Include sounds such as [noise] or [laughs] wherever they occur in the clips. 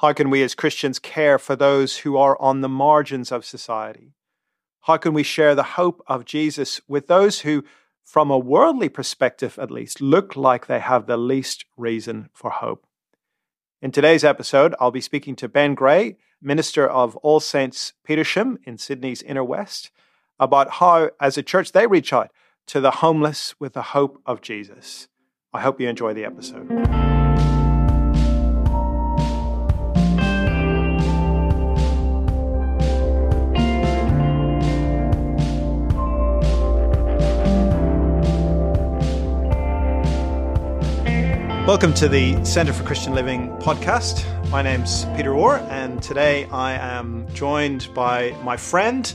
How can we as Christians care for those who are on the margins of society? How can we share the hope of Jesus with those who, from a worldly perspective at least, look like they have the least reason for hope? In today's episode, I'll be speaking to Ben Gray, minister of All Saints Petersham in Sydney's Inner West, about how, as a church, they reach out to the homeless with the hope of Jesus. I hope you enjoy the episode. Welcome to the Centre for Christian Living podcast. My name's Peter Orr, and today I am joined by my friend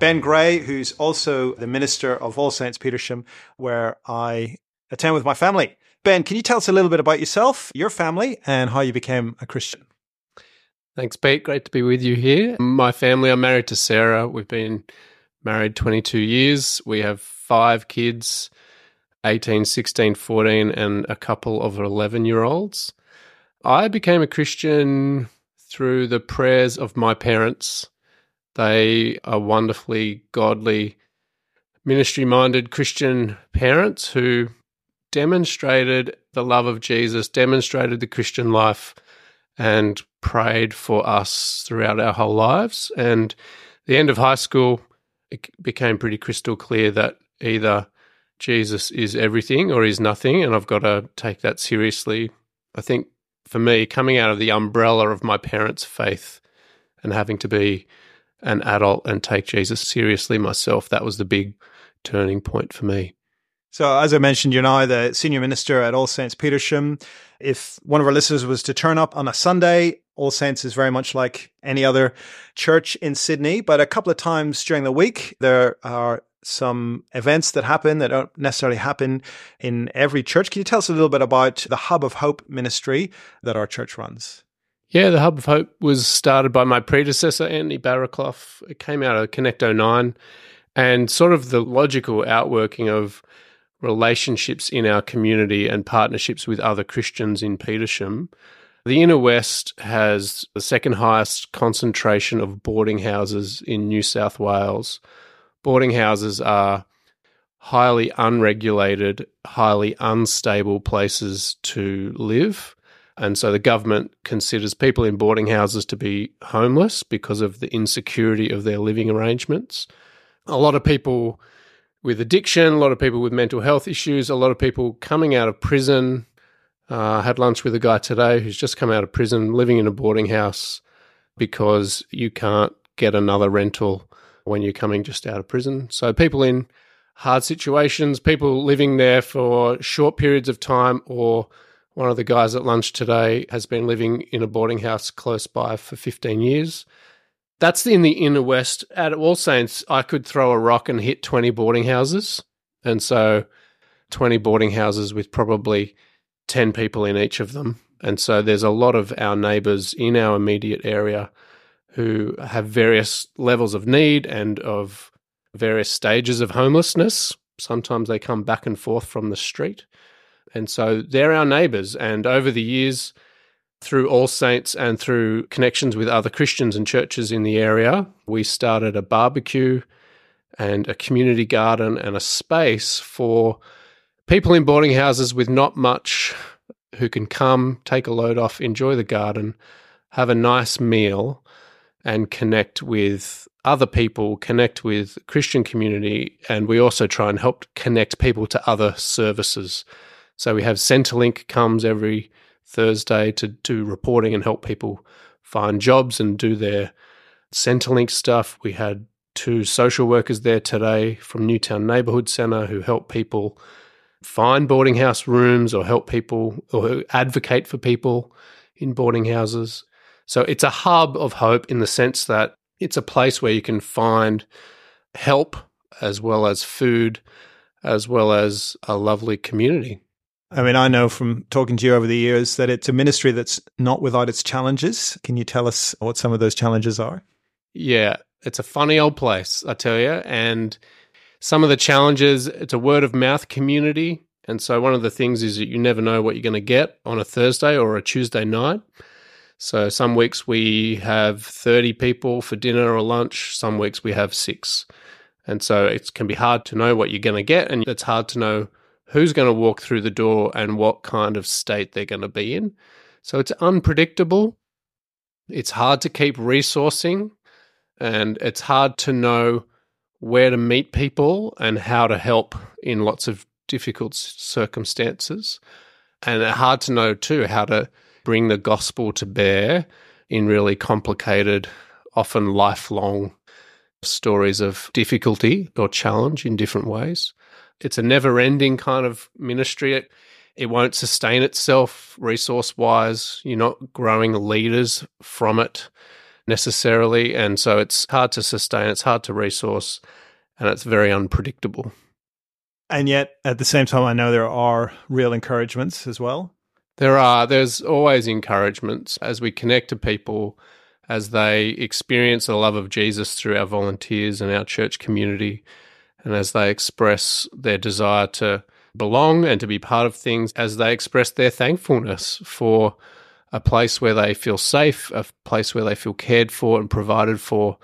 Ben Gray, who's also the minister of All Saints Petersham, where I attend with my family. Ben, can you tell us a little bit about yourself, your family, and how you became a Christian? Thanks, Pete. Great to be with you here. My family, I'm married to Sarah. We've been married 22 years. We have five kids 18, 16, 14, and a couple of 11 year olds. I became a Christian through the prayers of my parents. They are wonderfully godly, ministry minded Christian parents who demonstrated the love of Jesus, demonstrated the Christian life, and prayed for us throughout our whole lives. And the end of high school, it became pretty crystal clear that either Jesus is everything or is nothing, and I've got to take that seriously. I think for me, coming out of the umbrella of my parents' faith and having to be an adult and take Jesus seriously myself, that was the big turning point for me. So, as I mentioned, you're now the senior minister at All Saints Petersham. If one of our listeners was to turn up on a Sunday, All Saints is very much like any other church in Sydney, but a couple of times during the week, there are some events that happen that don't necessarily happen in every church. Can you tell us a little bit about the Hub of Hope ministry that our church runs? Yeah, the Hub of Hope was started by my predecessor, Anthony Barraclough. It came out of Connect 09 and sort of the logical outworking of relationships in our community and partnerships with other Christians in Petersham. The Inner West has the second highest concentration of boarding houses in New South Wales boarding houses are highly unregulated, highly unstable places to live. And so the government considers people in boarding houses to be homeless because of the insecurity of their living arrangements. A lot of people with addiction, a lot of people with mental health issues, a lot of people coming out of prison. Uh, I had lunch with a guy today who's just come out of prison, living in a boarding house because you can't get another rental when you're coming just out of prison. So people in hard situations, people living there for short periods of time, or one of the guys at lunch today has been living in a boarding house close by for 15 years. That's in the inner west. At All Saints, I could throw a rock and hit 20 boarding houses. And so 20 boarding houses with probably 10 people in each of them. And so there's a lot of our neighbours in our immediate area who have various levels of need and of various stages of homelessness. Sometimes they come back and forth from the street. And so they're our neighbors. And over the years, through All Saints and through connections with other Christians and churches in the area, we started a barbecue and a community garden and a space for people in boarding houses with not much who can come, take a load off, enjoy the garden, have a nice meal, and connect with other people, connect with Christian community, and we also try and help connect people to other services. So we have Centrelink comes every Thursday to do reporting and help people find jobs and do their Centrelink stuff. We had two social workers there today from Newtown Neighbourhood Centre who help people find boarding house rooms or help people or advocate for people in boarding houses. So it's a hub of hope in the sense that it's a place where you can find help as well as food, as well as a lovely community. I mean, I know from talking to you over the years that it's a ministry that's not without its challenges. Can you tell us what some of those challenges are? Yeah, it's a funny old place, I tell you. And some of the challenges, it's a word of mouth community. And so one of the things is that you never know what you're going to get on a Thursday or a Tuesday night. So some weeks we have 30 people for dinner or lunch, some weeks we have six. And so it can be hard to know what you're going to get, and it's hard to know who's going to walk through the door and what kind of state they're going to be in. So it's unpredictable. It's hard to keep resourcing, and it's hard to know where to meet people and how to help in lots of difficult circumstances. And hard to know, too, how to bring the gospel to bear in really complicated, often lifelong stories of difficulty or challenge in different ways. It's a never ending kind of ministry. It, it won't sustain itself resource wise. You're not growing leaders from it necessarily. And so it's hard to sustain, it's hard to resource, and it's very unpredictable. And yet, at the same time, I know there are real encouragements as well. There are. There's always encouragements as we connect to people, as they experience the love of Jesus through our volunteers and our church community, and as they express their desire to belong and to be part of things, as they express their thankfulness for a place where they feel safe, a place where they feel cared for and provided for,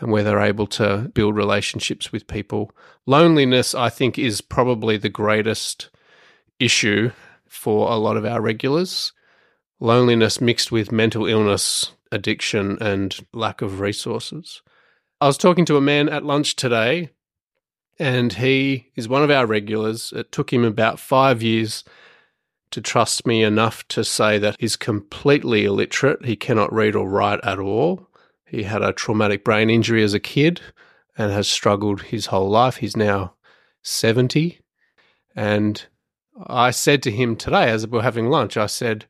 and where they're able to build relationships with people. Loneliness, I think, is probably the greatest issue for a lot of our regulars. Loneliness mixed with mental illness, addiction, and lack of resources. I was talking to a man at lunch today, and he is one of our regulars. It took him about five years to trust me enough to say that he's completely illiterate. He cannot read or write at all. He had a traumatic brain injury as a kid and has struggled his whole life. He's now 70. And I said to him today, as we were having lunch, I said,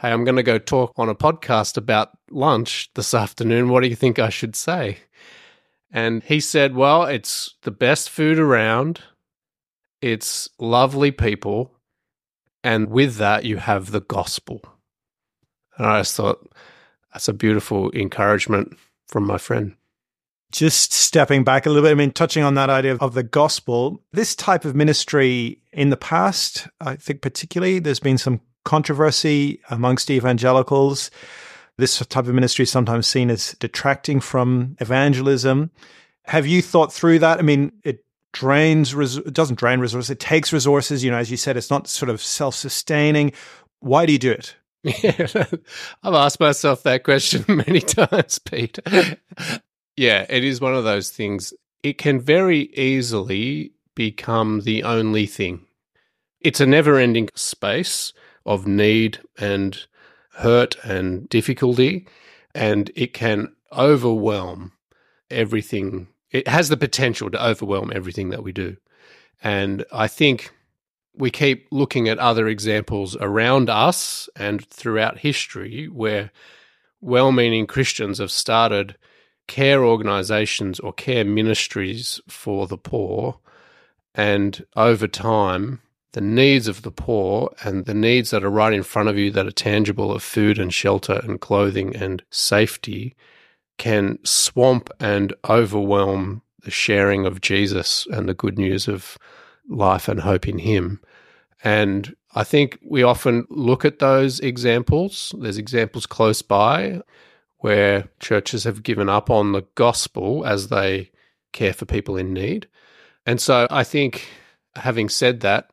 Hey, I'm going to go talk on a podcast about lunch this afternoon. What do you think I should say? And he said, Well, it's the best food around, it's lovely people, and with that, you have the gospel. And I just thought, that's a beautiful encouragement from my friend. Just stepping back a little bit, I mean, touching on that idea of the gospel, this type of ministry in the past, I think particularly, there's been some controversy amongst evangelicals. This type of ministry is sometimes seen as detracting from evangelism. Have you thought through that? I mean, it drains, it doesn't drain resources, it takes resources. You know, as you said, it's not sort of self sustaining. Why do you do it? Yeah, [laughs] I've asked myself that question [laughs] many times, Pete. yeah, it is one of those things. It can very easily become the only thing. It's a never ending space of need and hurt and difficulty, and it can overwhelm everything. It has the potential to overwhelm everything that we do. And I think we keep looking at other examples around us and throughout history where well meaning Christians have started care organizations or care ministries for the poor. And over time, the needs of the poor and the needs that are right in front of you that are tangible of food and shelter and clothing and safety can swamp and overwhelm the sharing of Jesus and the good news of life and hope in Him. And I think we often look at those examples. There's examples close by where churches have given up on the gospel as they care for people in need. And so I think, having said that,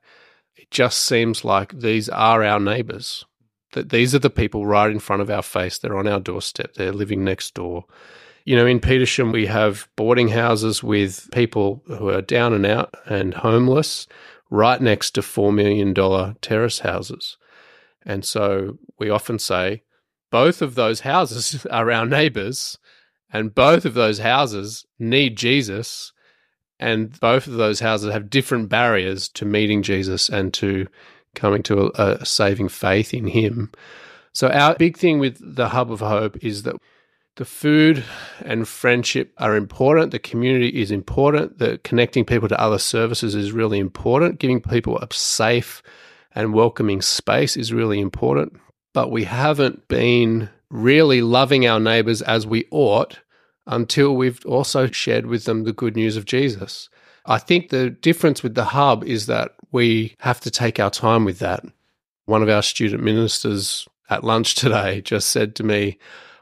just seems like these are our neighbors. That these are the people right in front of our face. They're on our doorstep. They're living next door. You know, in Petersham, we have boarding houses with people who are down and out and homeless right next to $4 million terrace houses. And so we often say both of those houses [laughs] are our neighbors, and both of those houses need Jesus, and both of those houses have different barriers to meeting Jesus and to coming to a, a saving faith in Him. So, our big thing with the Hub of Hope is that the food and friendship are important. The community is important. The connecting people to other services is really important. Giving people a safe and welcoming space is really important. But we haven't been really loving our neighbors as we ought until we've also shared with them the good news of Jesus. I think the difference with the hub is that we have to take our time with that. One of our student ministers at lunch today just said to me,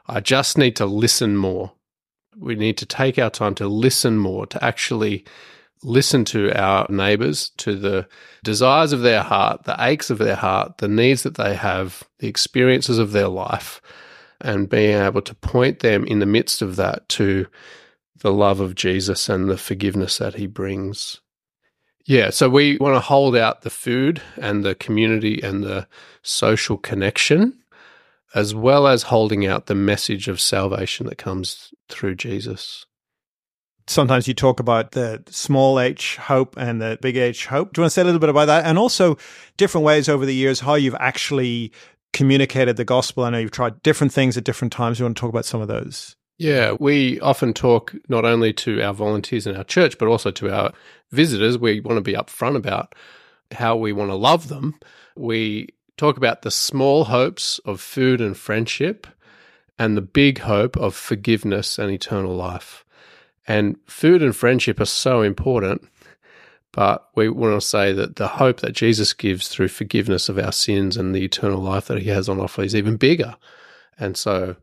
I just need to listen more. We need to take our time to listen more, to actually listen to our neighbors, to the desires of their heart, the aches of their heart, the needs that they have, the experiences of their life, and being able to point them in the midst of that to the love of Jesus and the forgiveness that he brings. Yeah, so we want to hold out the food and the community and the social connection, as well as holding out the message of salvation that comes through Jesus sometimes you talk about the small h hope and the big H hope. Do you want to say a little bit about that? And also different ways over the years how you've actually communicated the gospel. I know you've tried different things at different times. You want to talk about some of those? Yeah, we often talk not only to our volunteers in our church, but also to our visitors. We want to be upfront about how we want to love them. We talk about the small hopes of food and friendship and the big hope of forgiveness and eternal life. And food and friendship are so important. But we want to say that the hope that Jesus gives through forgiveness of our sins and the eternal life that he has on offer is even bigger. And so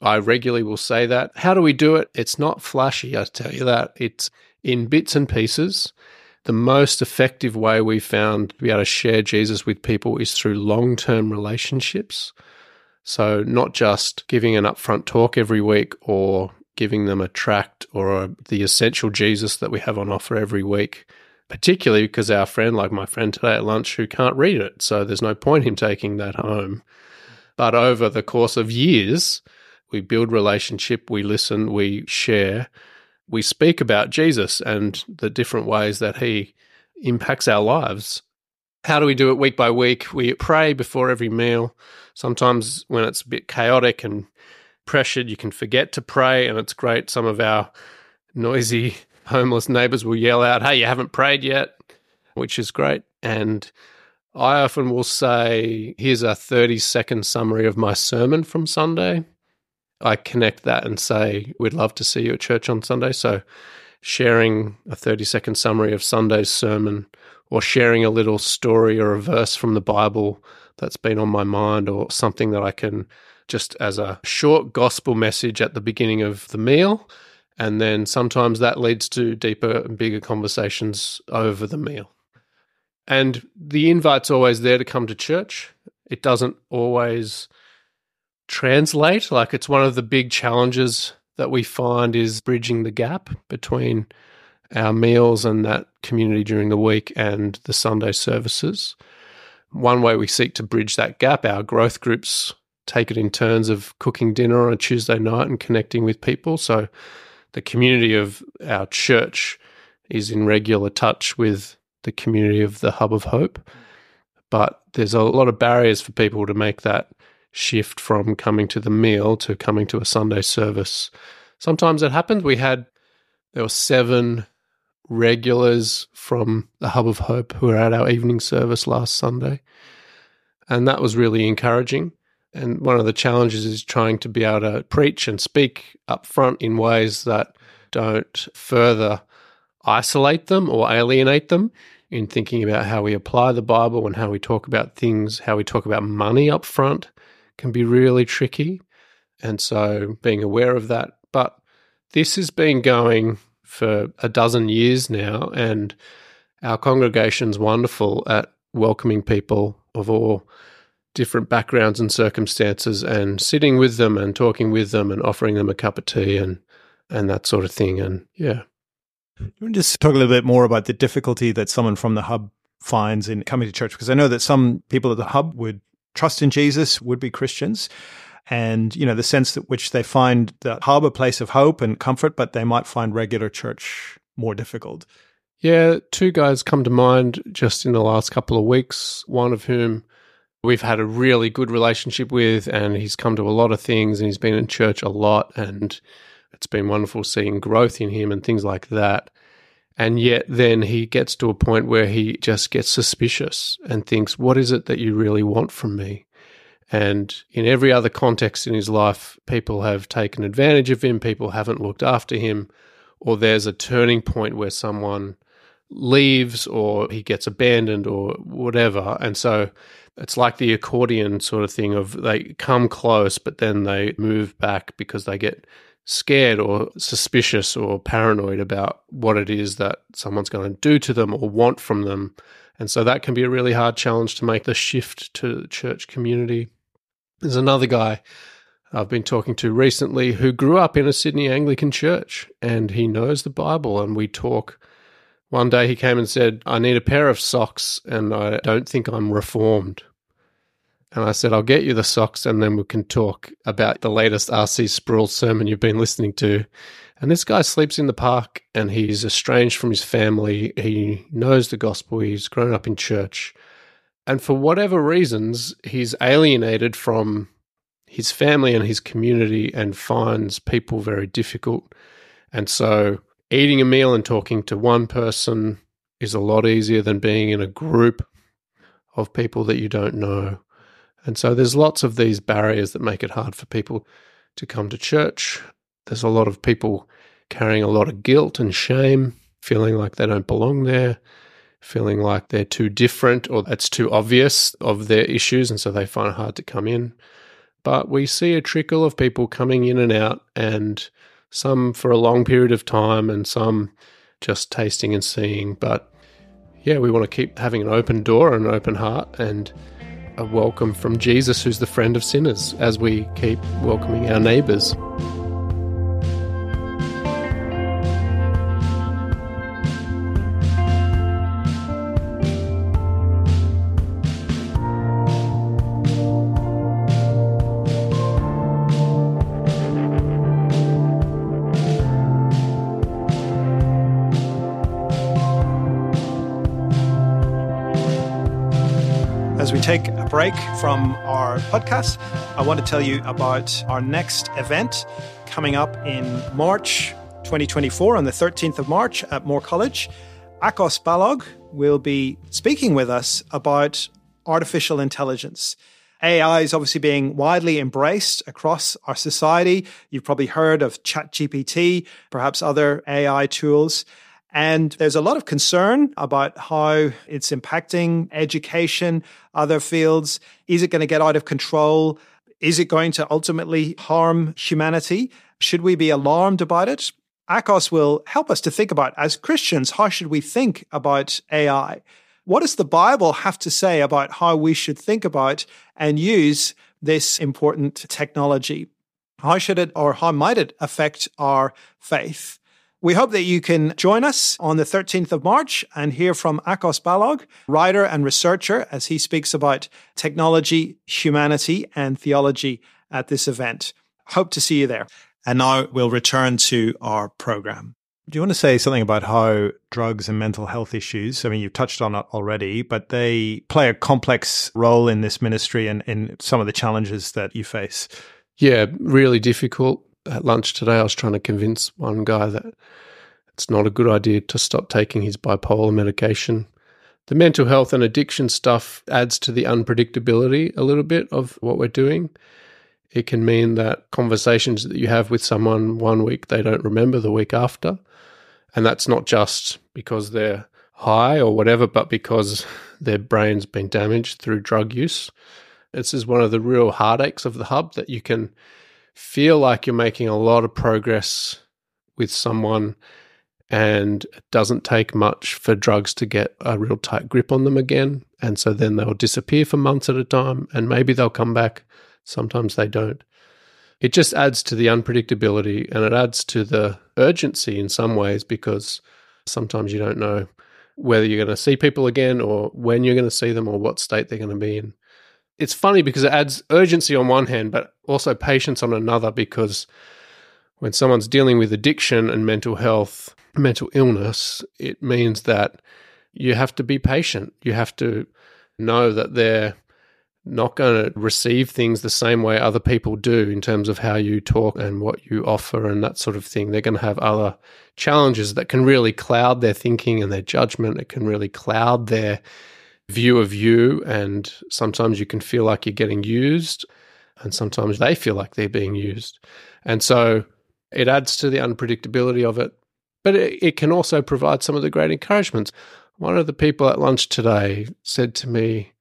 I regularly will say that. How do we do it? It's not flashy, I tell you that. It's in bits and pieces. The most effective way we found to be able to share Jesus with people is through long term relationships. So, not just giving an upfront talk every week or giving them a tract or a, the essential Jesus that we have on offer every week, particularly because our friend, like my friend today at lunch, who can't read it. So there's no point him taking that home. But over the course of years, we build relationship, we listen, we share, we speak about Jesus and the different ways that he impacts our lives. How do we do it week by week? We pray before every meal. Sometimes when it's a bit chaotic and pressured, you can forget to pray, and it's great. Some of our noisy homeless neighbors will yell out, Hey, you haven't prayed yet, which is great. And I often will say, Here's a 30 second summary of my sermon from Sunday. I connect that and say, We'd love to see you at church on Sunday. So, sharing a 30 second summary of Sunday's sermon or sharing a little story or a verse from the Bible that's been on my mind or something that I can just as a short gospel message at the beginning of the meal. And then sometimes that leads to deeper and bigger conversations over the meal. And the invite's always there to come to church. It doesn't always translate. Like it's one of the big challenges that we find is bridging the gap between our meals and that community during the week and the Sunday services. One way we seek to bridge that gap, our growth groups take it in turns of cooking dinner on a Tuesday night and connecting with people. So the community of our church is in regular touch with the community of the Hub of Hope. But there's a lot of barriers for people to make that shift from coming to the meal to coming to a Sunday service. Sometimes it happens. We had, there were seven regulars from the Hub of Hope who were at our evening service last Sunday. And that was really encouraging. And one of the challenges is trying to be able to preach and speak up front in ways that don't further isolate them or alienate them in thinking about how we apply the Bible and how we talk about things, how we talk about money up front can be really tricky. And so being aware of that. But this has been going for a dozen years now, and our congregation's wonderful at welcoming people of all different backgrounds and circumstances and sitting with them and talking with them and offering them a cup of tea and and that sort of thing. And yeah. You just talk a little bit more about the difficulty that someone from the hub finds in coming to church? Because i know that some people at the hub would trust in jesus would be christians. And you know the sense that which they find the hub a place of hope and comfort but they might find regular church more difficult. Yeah two guys come to mind just in the last couple of weeks one of whom we've had a really good relationship with, and he's come to a lot of things, and he's been in church a lot, and it's been wonderful seeing growth in him and things like that. And yet, then he gets to a point where he just gets suspicious and thinks, What is it that you really want from me? And in every other context in his life, people have taken advantage of him, people haven't looked after him, or there's a turning point where someone leaves or he gets abandoned or whatever. And so it's like the accordion sort of thing of they come close, but then they move back because they get scared or suspicious or paranoid about what it is that someone's going to do to them or want from them. And so that can be a really hard challenge to make the shift to church community. There's another guy I've been talking to recently who grew up in a Sydney Anglican church and he knows the Bible. And we talk. One day he came and said, I need a pair of socks and I don't think I'm reformed. And I said, I'll get you the socks and then we can talk about the latest R.C. Sproul sermon you've been listening to. And this guy sleeps in the park and he's estranged from his family. He knows the gospel, he's grown up in church. And for whatever reasons, he's alienated from his family and his community and finds people very difficult. And so eating a meal and talking to one person is a lot easier than being in a group of people that you don't know. And so there's lots of these barriers that make it hard for people to come to church. There's a lot of people carrying a lot of guilt and shame, feeling like they don't belong there, feeling like they're too different or it's too obvious of their issues, and so they find it hard to come in. But we see a trickle of people coming in and out, and some for a long period of time, and some just tasting and seeing. But yeah, we want to keep having an open door and an open heart and a welcome from Jesus, who's the friend of sinners, as we keep welcoming our neighbours. Take a break from our podcast, I want to tell you about our next event coming up in March 2024 on the 13th of March at Moore College. Akos Balogh will be speaking with us about artificial intelligence. AI is obviously being widely embraced across our society. You've probably heard of ChatGPT, perhaps other AI tools. And there's a lot of concern about how it's impacting education, other fields. Is it going to get out of control? Is it going to ultimately harm humanity? Should we be alarmed about it? Akos will help us to think about, as Christians, how should we think about AI? What does the Bible have to say about how we should think about and use this important technology? How should it or how might it affect our faith? We hope that you can join us on the 13th of March and hear from Akos Balogh, writer and researcher, as he speaks about technology, humanity, and theology at this event. Hope to see you there. And now we'll return to our program. Do you want to say something about how drugs and mental health issues, I mean, you've touched on it already, but they play a complex role in this ministry and in some of the challenges that you face? Yeah, really difficult at lunch today, I was trying to convince one guy that it's not a good idea to stop taking his bipolar medication. The mental health and addiction stuff adds to the unpredictability a little bit of what we're doing. It can mean that conversations that you have with someone one week, they don't remember the week after. And that's not just because they're high or whatever, but because [laughs] their brain's been damaged through drug use. This is one of the real heartaches of the hub that you can feel like you're making a lot of progress with someone and it doesn't take much for drugs to get a real tight grip on them again. And so then they'll disappear for months at a time and maybe they'll come back. Sometimes they don't. It just adds to the unpredictability and it adds to the urgency in some ways because sometimes you don't know whether you're going to see people again or when you're going to see them or what state they're going to be in it's funny because it adds urgency on one hand, but also patience on another. Because when someone's dealing with addiction and mental health, mental illness, it means that you have to be patient. You have to know that they're not going to receive things the same way other people do in terms of how you talk and what you offer and that sort of thing. They're going to have other challenges that can really cloud their thinking and their judgment. It can really cloud their view of you. And sometimes you can feel like you're getting used, and sometimes they feel like they're being used. And so it adds to the unpredictability of it. But it, it can also provide some of the great encouragements. One of the people at lunch today said to me,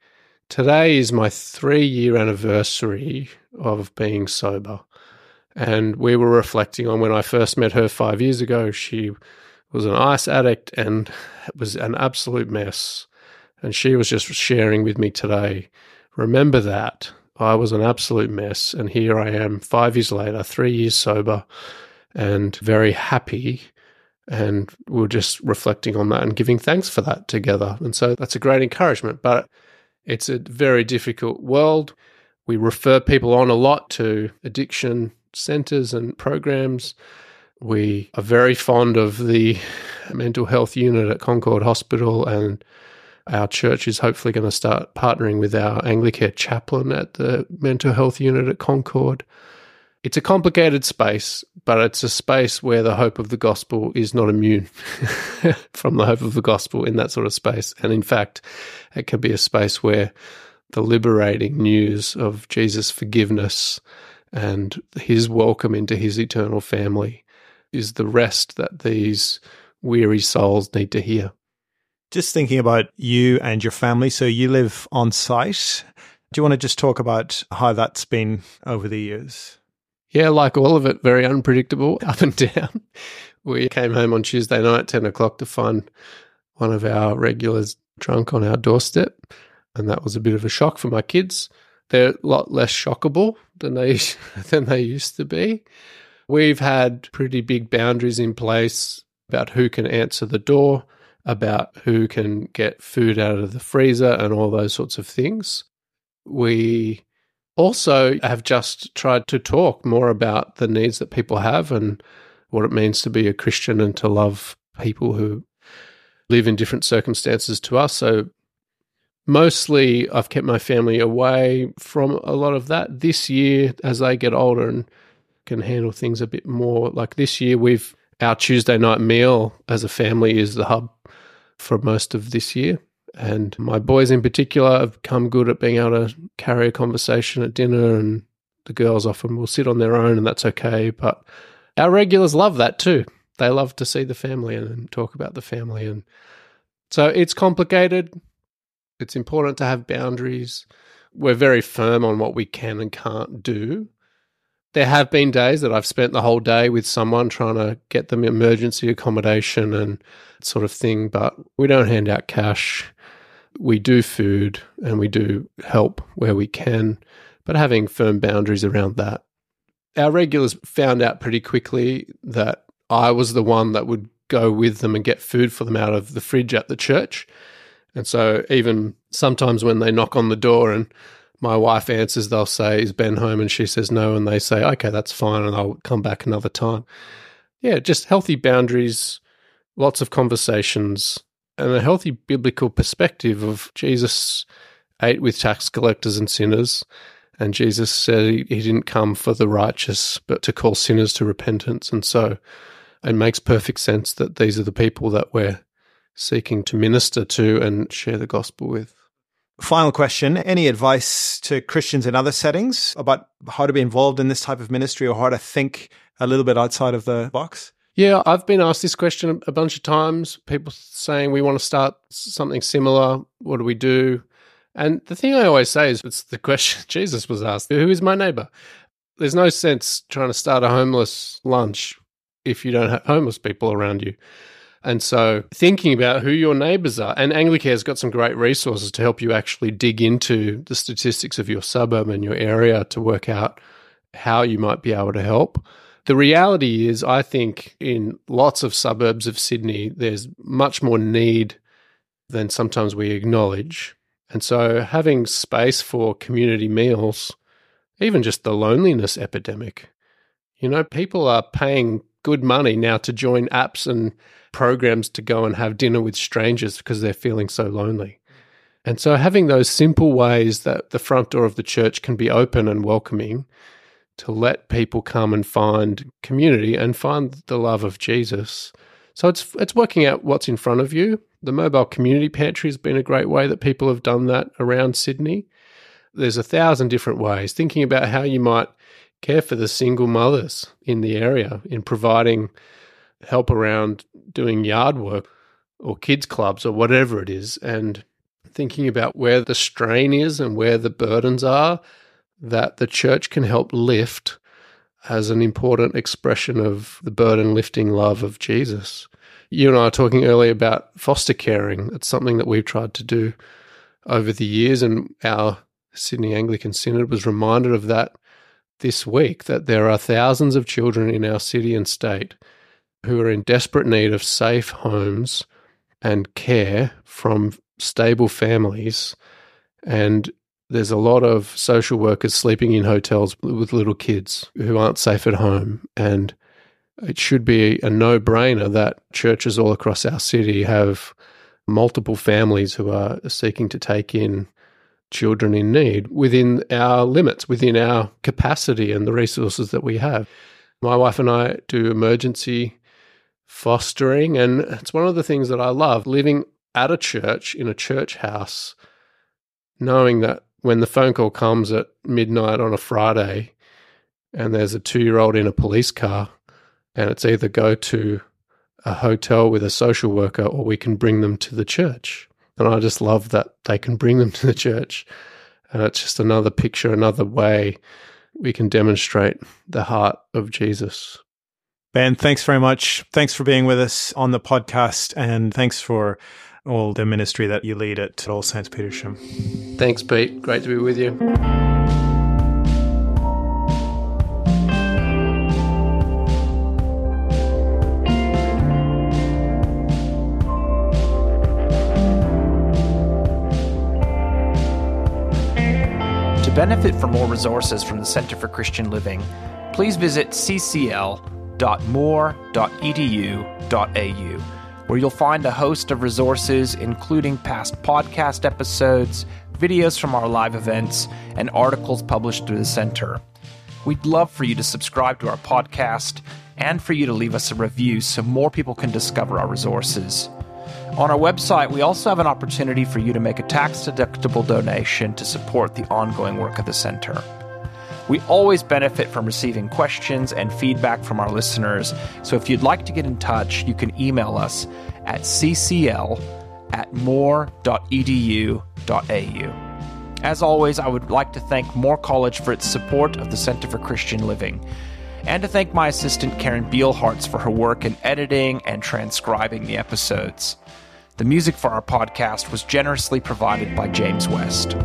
Today is my three year anniversary of being sober. And we were reflecting on when I first met her five years ago. She was an ice addict and [laughs] was an absolute mess. And she was just sharing with me today remember that. I was an absolute mess. And here I am, five years later, three years sober, and very happy. And we are just reflecting on that and giving thanks for that together. And so that's a great encouragement. But it's a very difficult world. We refer people on a lot to addiction centers and programs. We are very fond of the mental health unit at Concord Hospital, and our church is hopefully going to start partnering with our Anglicare chaplain at the mental health unit at Concord. It's a complicated space, but it's a space where the hope of the gospel is not immune [laughs] from the hope of the gospel in that sort of space. And in fact, it can be a space where the liberating news of Jesus' forgiveness and his welcome into his eternal family is the rest that these weary souls need to hear. Just thinking about you and your family. So you live on site. Do you want to just talk about how that's been over the years? Yeah, like all of it, very unpredictable, [laughs] up and down. We came home on Tuesday night, 10 o'clock, to find one of our regulars drunk on our doorstep. And that was a bit of a shock for my kids. They're a lot less shockable than they [laughs] than they used to be. We've had pretty big boundaries in place about who can answer the door, about who can get food out of the freezer and all those sorts of things. We also have just tried to talk more about the needs that people have and what it means to be a Christian and to love people who live in different circumstances to us. So mostly I've kept my family away from a lot of that. This year, as they get older and can handle things a bit more, like this year, we've our Tuesday night meal as a family is the hub for most of this year. And my boys in particular have come good at being able to carry a conversation at dinner, and the girls often will sit on their own, and that's okay. But our regulars love that too. They love to see the family and talk about the family. And so it's complicated. It's important to have boundaries. We're very firm on what we can and can't do. There have been days that I've spent the whole day with someone trying to get them emergency accommodation and sort of thing, but we don't hand out cash. We do food and we do help where we can, but having firm boundaries around that. Our regulars found out pretty quickly that I was the one that would go with them and get food for them out of the fridge at the church. And so even sometimes when they knock on the door and my wife answers, they'll say, Is Ben home? And she says no. And they say, Okay, that's fine. And I'll come back another time. Yeah, just healthy boundaries, lots of conversations, and a healthy biblical perspective of Jesus ate with tax collectors and sinners. And Jesus said he, he didn't come for the righteous, but to call sinners to repentance. And so it makes perfect sense that these are the people that we're seeking to minister to and share the gospel with. Final question Any advice to Christians in other settings about how to be involved in this type of ministry or how to think a little bit outside of the box? Yeah, I've been asked this question a bunch of times. People saying we want to start something similar. What do we do? And the thing I always say is it's the question [laughs] Jesus was asked Who is my neighbor? There's no sense trying to start a homeless lunch if you don't have homeless people around you. And so thinking about who your neighbors are, and Anglicare's got some great resources to help you actually dig into the statistics of your suburb and your area to work out how you might be able to help. The reality is, I think in lots of suburbs of Sydney, there's much more need than sometimes we acknowledge. And so having space for community meals, even just the loneliness epidemic, you know, people are paying good money now to join apps and programs to go and have dinner with strangers because they're feeling so lonely. And so having those simple ways that the front door of the church can be open and welcoming to let people come and find community and find the love of Jesus. So it's it's working out what's in front of you. The mobile community pantry has been a great way that people have done that around Sydney. There's a thousand different ways. Thinking about how you might care for the single mothers in the area in providing help around doing yard work or kids clubs or whatever it is and thinking about where the strain is and where the burdens are that the church can help lift as an important expression of the burden lifting love of Jesus. You and I were talking earlier about foster caring. It's something that we've tried to do over the years, and our Sydney Anglican Synod was reminded of that this week that there are thousands of children in our city and state who are in desperate need of safe homes and care from stable families. And there's a lot of social workers sleeping in hotels with little kids who aren't safe at home. And it should be a no brainer that churches all across our city have multiple families who are seeking to take in children in need within our limits, within our capacity and the resources that we have. My wife and I do emergency fostering, and it's one of the things that I love living at a church, in a church house, knowing that when the phone call comes at midnight on a Friday and there's a two year old in a police car, and it's either go to a hotel with a social worker or we can bring them to the church. And I just love that they can bring them [laughs] to the church. And it's just another picture, another way we can demonstrate the heart of Jesus. Ben, thanks very much. Thanks for being with us on the podcast. And thanks for all the ministry that you lead at All Saints Petersham. Thanks, Pete. Great to be with you. To benefit from more resources from the Center for Christian Living, please visit ccl.moore.edu.au, where you'll find a host of resources, including past podcast episodes, videos from our live events, and articles published through the Center. We'd love for you to subscribe to our podcast and for you to leave us a review so more people can discover our resources. On our website, we also have an opportunity for you to make a tax deductible donation to support the ongoing work of the Center. We always benefit from receiving questions and feedback from our listeners, so if you'd like to get in touch, you can email us at ccl at moore.edu.au. As always, I would like to thank Moore College for its support of the Center for Christian Living, and to thank my assistant Karen Beilharz for her work in editing and transcribing the episodes. The music for our podcast was generously provided by James West.